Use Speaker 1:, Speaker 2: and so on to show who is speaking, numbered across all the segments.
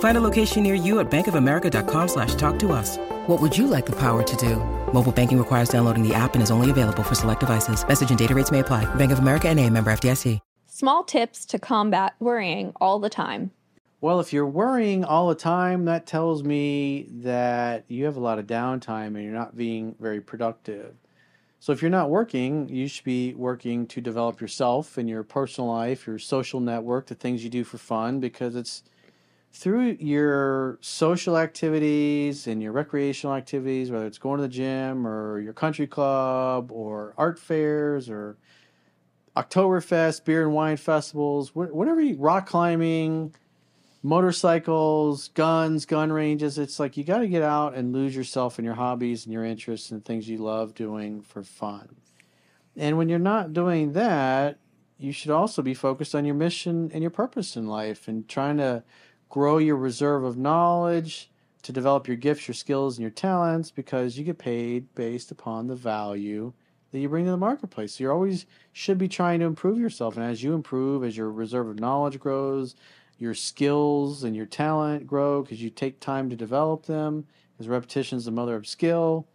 Speaker 1: Find a location near you at bankofamerica.com slash talk to us. What would you like the power to do? Mobile banking requires downloading the app and is only available for select devices. Message and data rates may apply. Bank of America and a member FDIC.
Speaker 2: Small tips to combat worrying all the time.
Speaker 3: Well, if you're worrying all the time, that tells me that you have a lot of downtime and you're not being very productive. So if you're not working, you should be working to develop yourself and your personal life, your social network, the things you do for fun, because it's through your social activities and your recreational activities, whether it's going to the gym or your country club or art fairs or Oktoberfest, beer and wine festivals, whatever you, rock climbing, motorcycles, guns, gun ranges. It's like you got to get out and lose yourself in your hobbies and your interests and things you love doing for fun. And when you're not doing that, you should also be focused on your mission and your purpose in life and trying to grow your reserve of knowledge, to develop your gifts, your skills, and your talents because you get paid based upon the value that you bring to the marketplace. So you always should be trying to improve yourself. And as you improve, as your reserve of knowledge grows, your skills and your talent grow because you take time to develop them, because repetition is the mother of skill.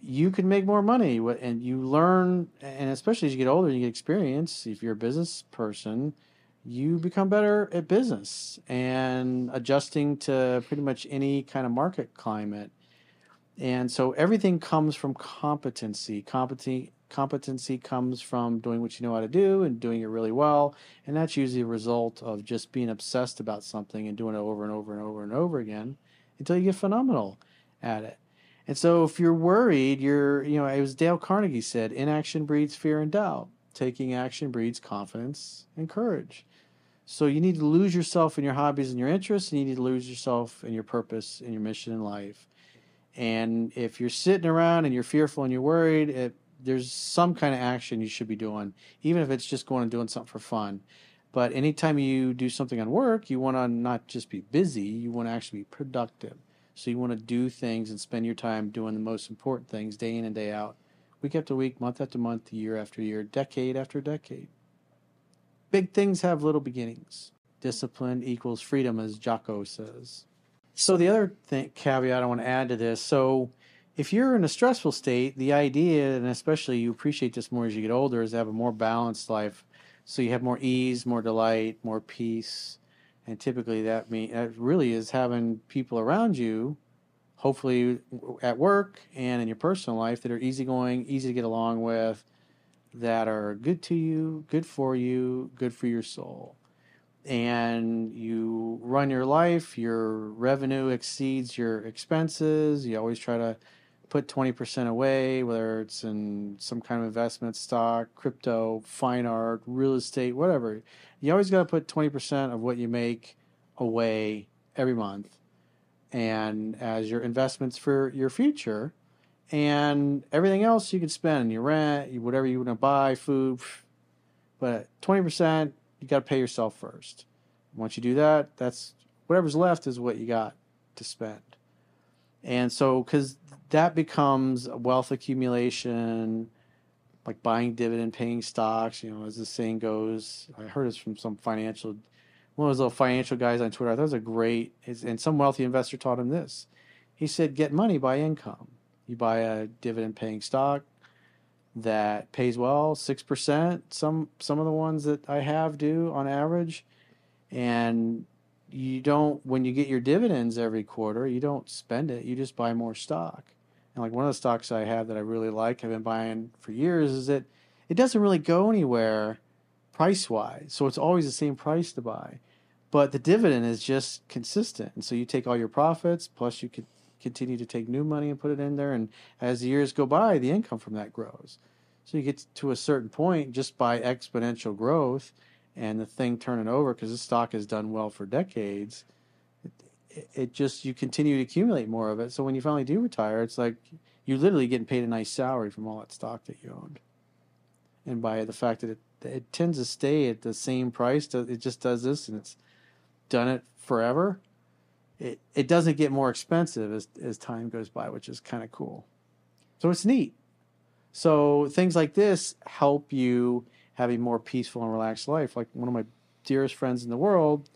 Speaker 3: You can make more money and you learn, and especially as you get older you get experience, if you're a business person, you become better at business and adjusting to pretty much any kind of market climate. And so everything comes from competency. Competency competency comes from doing what you know how to do and doing it really well. And that's usually a result of just being obsessed about something and doing it over and over and over and over again until you get phenomenal at it. And so if you're worried, you're, you know, it was Dale Carnegie said, inaction breeds fear and doubt. Taking action breeds confidence and courage. So you need to lose yourself in your hobbies and your interests, and you need to lose yourself in your purpose and your mission in life. And if you're sitting around and you're fearful and you're worried, it, there's some kind of action you should be doing, even if it's just going and doing something for fun. But anytime you do something on work, you want to not just be busy, you want to actually be productive. So you want to do things and spend your time doing the most important things day in and day out, week after week, month after month, year after year, decade after decade. Big things have little beginnings. Discipline equals freedom, as Jocko says. So the other thing, caveat I want to add to this, so if you're in a stressful state, the idea, and especially you appreciate this more as you get older, is to have a more balanced life. So you have more ease, more delight, more peace, and typically that mean that really is having people around you, hopefully at work and in your personal life, that are easygoing, easy to get along with, that are good to you, good for you, good for your soul. And you run your life, your revenue exceeds your expenses. You always try to put 20% away, whether it's in some kind of investment, stock, crypto, fine art, real estate, whatever. You always got to put 20% of what you make away every month and as your investments for your future. And everything else you can spend, your rent, whatever you want to buy, food. But 20%, you got to pay yourself first. Once you do that, that's whatever's left is what you got to spend. And so, because that becomes wealth accumulation, like buying dividend paying stocks, you know, as the saying goes. I heard this from some financial, one of those little financial guys on Twitter. I thought it was a great, and some wealthy investor taught him this. He said, get money by income. You buy a dividend paying stock that pays well, 6%. Some, some of the ones that I have do on average. And you don't when you get your dividends every quarter, you don't spend it. You just buy more stock. And like one of the stocks I have that I really like, I've been buying for years, is that it doesn't really go anywhere price wise. So it's always the same price to buy. But the dividend is just consistent. And so you take all your profits, plus you could continue to take new money and put it in there. And as the years go by, the income from that grows. So you get to a certain point just by exponential growth and the thing turning over because the stock has done well for decades. It, it just, you continue to accumulate more of it. So when you finally do retire, it's like you're literally getting paid a nice salary from all that stock that you owned. And by the fact that it, it tends to stay at the same price, it just does this and it's done it forever. It, it doesn't get more expensive as, as time goes by, which is kind of cool. So it's neat. So things like this help you have a more peaceful and relaxed life. Like one of my dearest friends in the world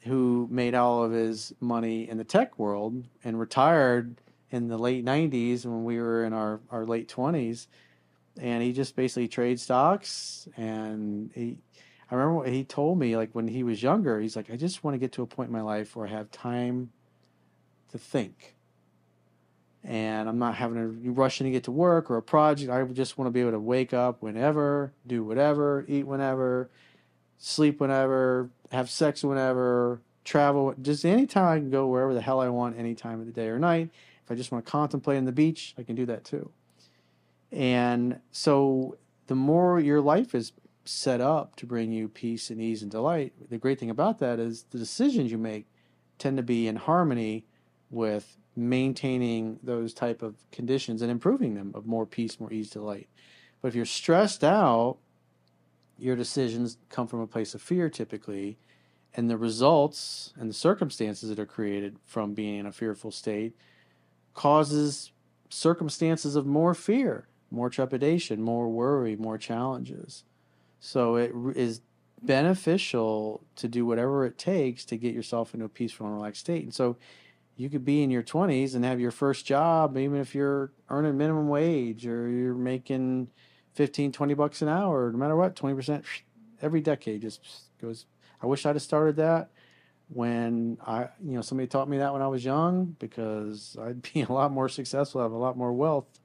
Speaker 3: who made all of his money in the tech world and retired in the late 90s when we were in our, our late 20s and he just basically trades stocks and he i remember what he told me like when he was younger he's like i just want to get to a point in my life where i have time to think. And i'm not having to rushing to get to work or a project. I just want to be able to wake up whenever do whatever eat whenever sleep whenever have sex whenever travel just anytime i can go wherever the hell i want any time of the day or night. If I just want to contemplate on the beach, I can do that too. And so the more your life is set up to bring you peace and ease and delight, the great thing about that is the decisions you make tend to be in harmony with maintaining those type of conditions and improving them of more peace, more ease, delight. But if you're stressed out, your decisions come from a place of fear typically, and the results and the circumstances that are created from being in a fearful state causes circumstances of more fear, more trepidation, more worry, more challenges. So it is beneficial to do whatever it takes to get yourself into a peaceful and relaxed state. And so you could be in your 20s and have your first job, even if you're earning minimum wage or you're making 15, 20 bucks an hour, no matter what, 20% every decade just goes. I wish I'd have started that when I, you know, somebody taught me that when I was young because I'd be a lot more successful, have a lot more wealth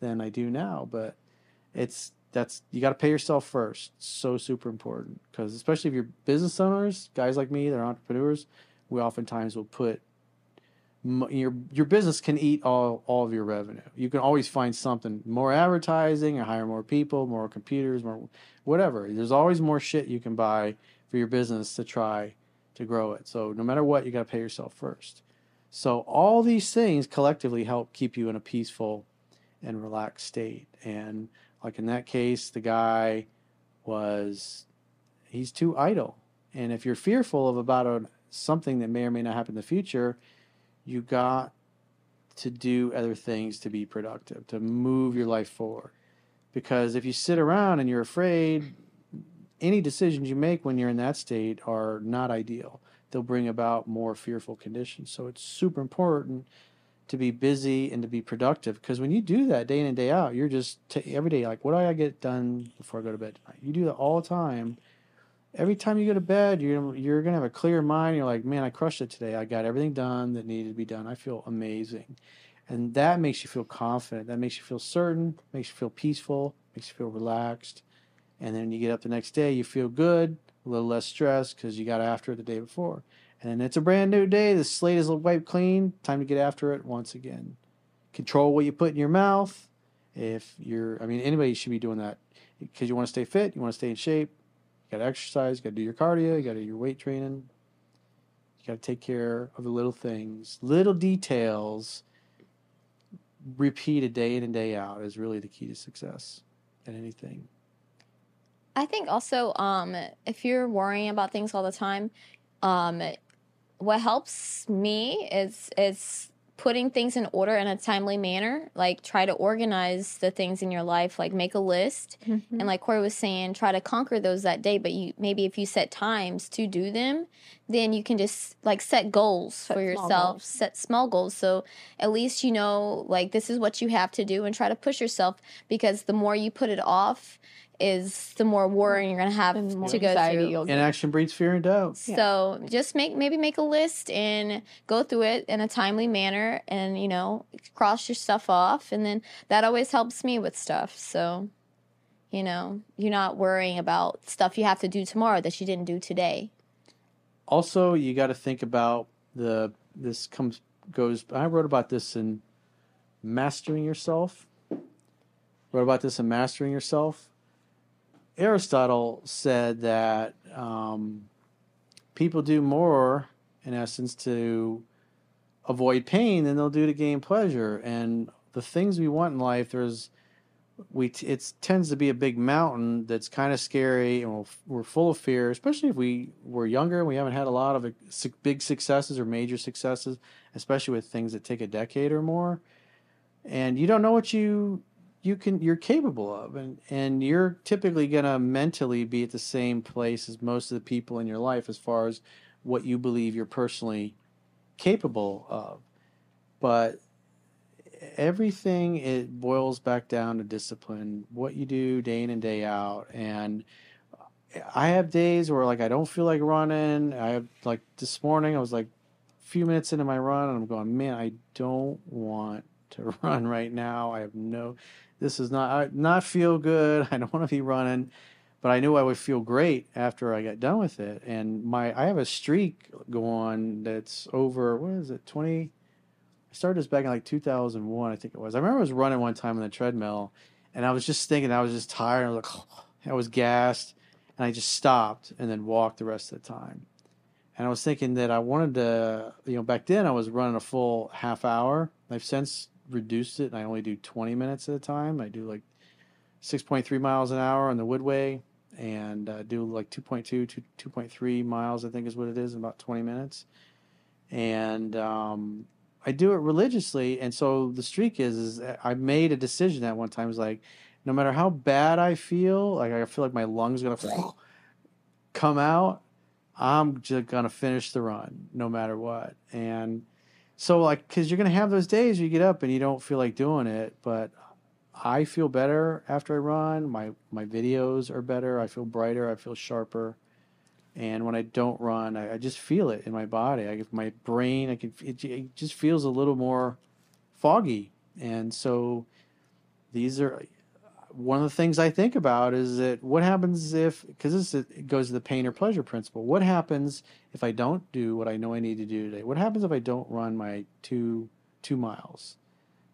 Speaker 3: than I do now. But it's that's you got to pay yourself first. So super important because especially if you're business owners, guys like me, they're entrepreneurs. We oftentimes will put your your business can eat all all of your revenue. You can always find something more advertising, or hire more people, more computers, more whatever. There's always more shit you can buy for your business to try to grow it. So no matter what, you got to pay yourself first. So all these things collectively help keep you in a peaceful and relaxed state. And like in that case, the guy was he's too idle. And if you're fearful of about a, something that may or may not happen in the future, you got to do other things to be productive, to move your life forward. Because if you sit around and you're afraid, any decisions you make when you're in that state are not ideal. They'll bring about more fearful conditions. So it's super important to be busy and to be productive because when you do that day in and day out, you're just t- every day like, what do I get done before I go to bed tonight? You do that all the time. Every time you go to bed, you're you're gonna have a clear mind. You're like, man, I crushed it today. I got everything done that needed to be done. I feel amazing, and that makes you feel confident. That makes you feel certain. Makes you feel peaceful. Makes you feel relaxed and then you get up the next day, you feel good, a little less stressed because you got after it the day before. And it's a brand new day. The slate is wiped clean. Time to get after it once again. Control what you put in your mouth. If you're, I mean, anybody should be doing that because you want to stay fit, you want to stay in shape. You got to exercise, you got to do your cardio, you got to do your weight training. You got to take care of the little things, little details. Repeated day in and day out is really the key to success in anything.
Speaker 2: I think also um, if you're worrying about things all the time, um, what helps me is is putting things in order in a timely manner. Like try to organize the things in your life. Like make a list, mm-hmm. and like Corey was saying, try to conquer those that day. But you maybe if you set times to do them, then you can just like set goals set for yourself. Goals. Set small goals. So at least you know like this is what you have to do, and try to push yourself because the more you put it off is the more worrying you're going to have to go through.
Speaker 3: Inaction breeds fear and doubt.
Speaker 2: So yeah. just make maybe make a list and go through it in a timely manner, and you know cross your stuff off, and then that always helps me with stuff. So You know, you're not worrying about stuff you have to do tomorrow that you didn't do today.
Speaker 3: Also, you got to think about the this comes goes. I wrote about this in Mastering Yourself. Wrote about this in Mastering Yourself. Aristotle said that um, people do more, in essence, to avoid pain than they'll do to gain pleasure. And the things we want in life, there's we it tends to be a big mountain that's kind of scary, and we're full of fear. Especially if we were younger and we haven't had a lot of big successes or major successes, especially with things that take a decade or more. And you don't know what you you can you're capable of and and you're typically going to mentally be at the same place as most of the people in your life as far as what you believe you're personally capable of. But everything it boils back down to discipline what you do day in and day out. And i have days where like i don't feel like running. I have like this morning i was like a few minutes into my run and i'm going man i don't want to run right now. I have no this is not I not feel good. I don't want to be running, but I knew I would feel great after I got done with it. And my I have a streak going that's over what is it twenty. I started this back in like two thousand one, I think it was. I remember I was running one time on the treadmill, and I was just thinking I was just tired. I was like, I was gassed, and I just stopped and then walked the rest of the time. And I was thinking that I wanted to, you know, back then I was running a full half hour. I've since reduced it and I only do 20 minutes at a time. I do like 6.3 miles an hour on the Woodway and uh, do like 2.2 to 2.3 miles, I think is what it is, in about 20 minutes. And um, I do it religiously. And so the streak is, is I made a decision at one time. Is like, no matter how bad I feel, like I feel like my lungs gonna come out, I'm just gonna finish the run no matter what. And so like because you're gonna have those days where you get up and you don't feel like doing it but i feel better after i run. My my videos are better. I feel brighter. I feel sharper. And when i don't run i, I just feel it in my body. I my brain i can it, it just feels a little more foggy. And so these are one of the things I think about is that what happens if, because this it goes to the pain or pleasure principle. What happens if I don't do what I know I need to do today? What happens if I don't run my two two miles?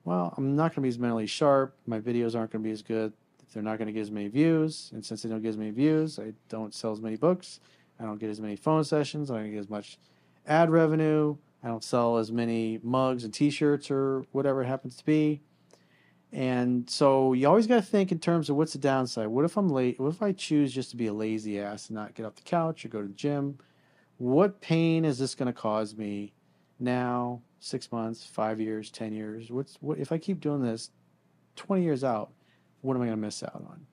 Speaker 3: Well, I'm not going to be as mentally sharp. My videos aren't going to be as good. They're not going to get as many views, and since they don't get as many views, I don't sell as many books. I don't get as many phone sessions. I don't get as much ad revenue. I don't sell as many mugs and T-shirts or whatever it happens to be. And so you always got to think in terms of what's the downside. What if I'm late? What if I choose just to be a lazy ass and not get off the couch or go to the gym? What pain is this going to cause me now, six months, five years, ten years? What's what if I keep doing this twenty years out? What am I going to miss out on?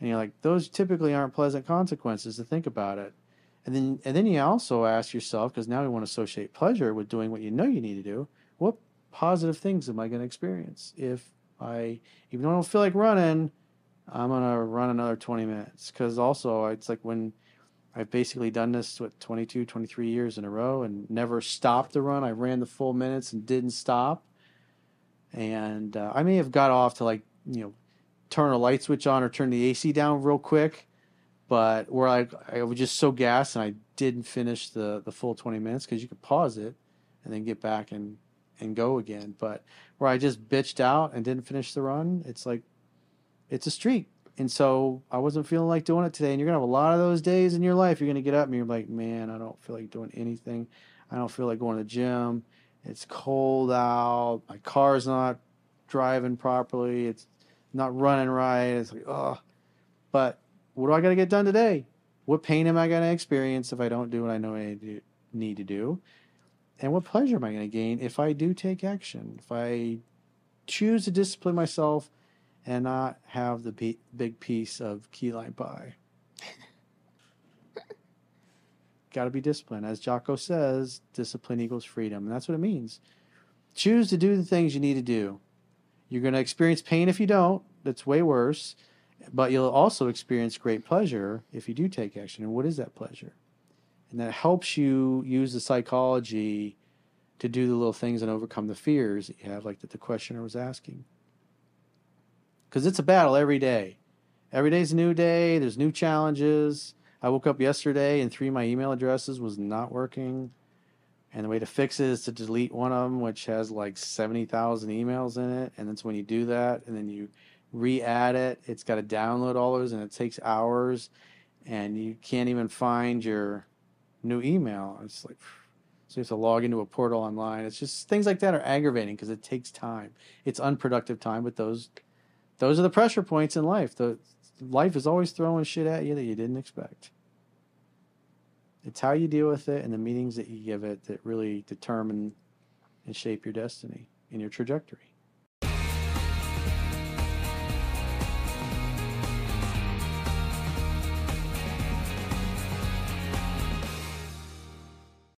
Speaker 3: And you're like, those typically aren't pleasant consequences to think about it. And then and then you also ask yourself, because now you want to associate pleasure with doing what you know you need to do. What positive things am I going to experience if I even though I don't feel like running, I'm gonna run another 20 minutes because also it's like when I've basically done this what 22, 23 years in a row and never stopped to run. I ran the full minutes and didn't stop, and uh, I may have got off to like you know turn a light switch on or turn the AC down real quick, but where I I was just so gassed and I didn't finish the the full 20 minutes because you could pause it and then get back and and go again. But where I just bitched out and didn't finish the run, it's like it's a streak. And so I wasn't feeling like doing it today. And you're gonna have a lot of those days in your life. You're gonna get up and you're like, man, I don't feel like doing anything. I don't feel like going to the gym. It's cold out. My car's not driving properly. It's not running right. It's like, oh. But what do I got to get done today? What pain am I going to experience if I don't do what I know I need to do? And what pleasure am I going to gain if I do take action? If I choose to discipline myself and not have the big piece of key lime pie. Got to be disciplined. As Jocko says, discipline equals freedom. And that's what it means. Choose to do the things you need to do. You're going to experience pain if you don't. That's way worse. But you'll also experience great pleasure if you do take action. And what is that pleasure? And that helps you use the psychology to do the little things and overcome the fears that you have, like that the questioner was asking. Because it's a battle every day. every day's a new day. There's new challenges. I woke up yesterday and three of my email addresses was not working. And the way to fix it is to delete one of them, which has like 70,000 emails in it. And that's when you do that. And then you re add it. It's got to download all those and it takes hours. And you can't even find your new email. It's like, so you have to log into a portal online. It's just things like that are aggravating because it takes time. It's unproductive time, but those those are the pressure points in life. The life is always throwing shit at you that you didn't expect. It's how you deal with it and the meanings that you give it that really determine and shape your destiny and your trajectory.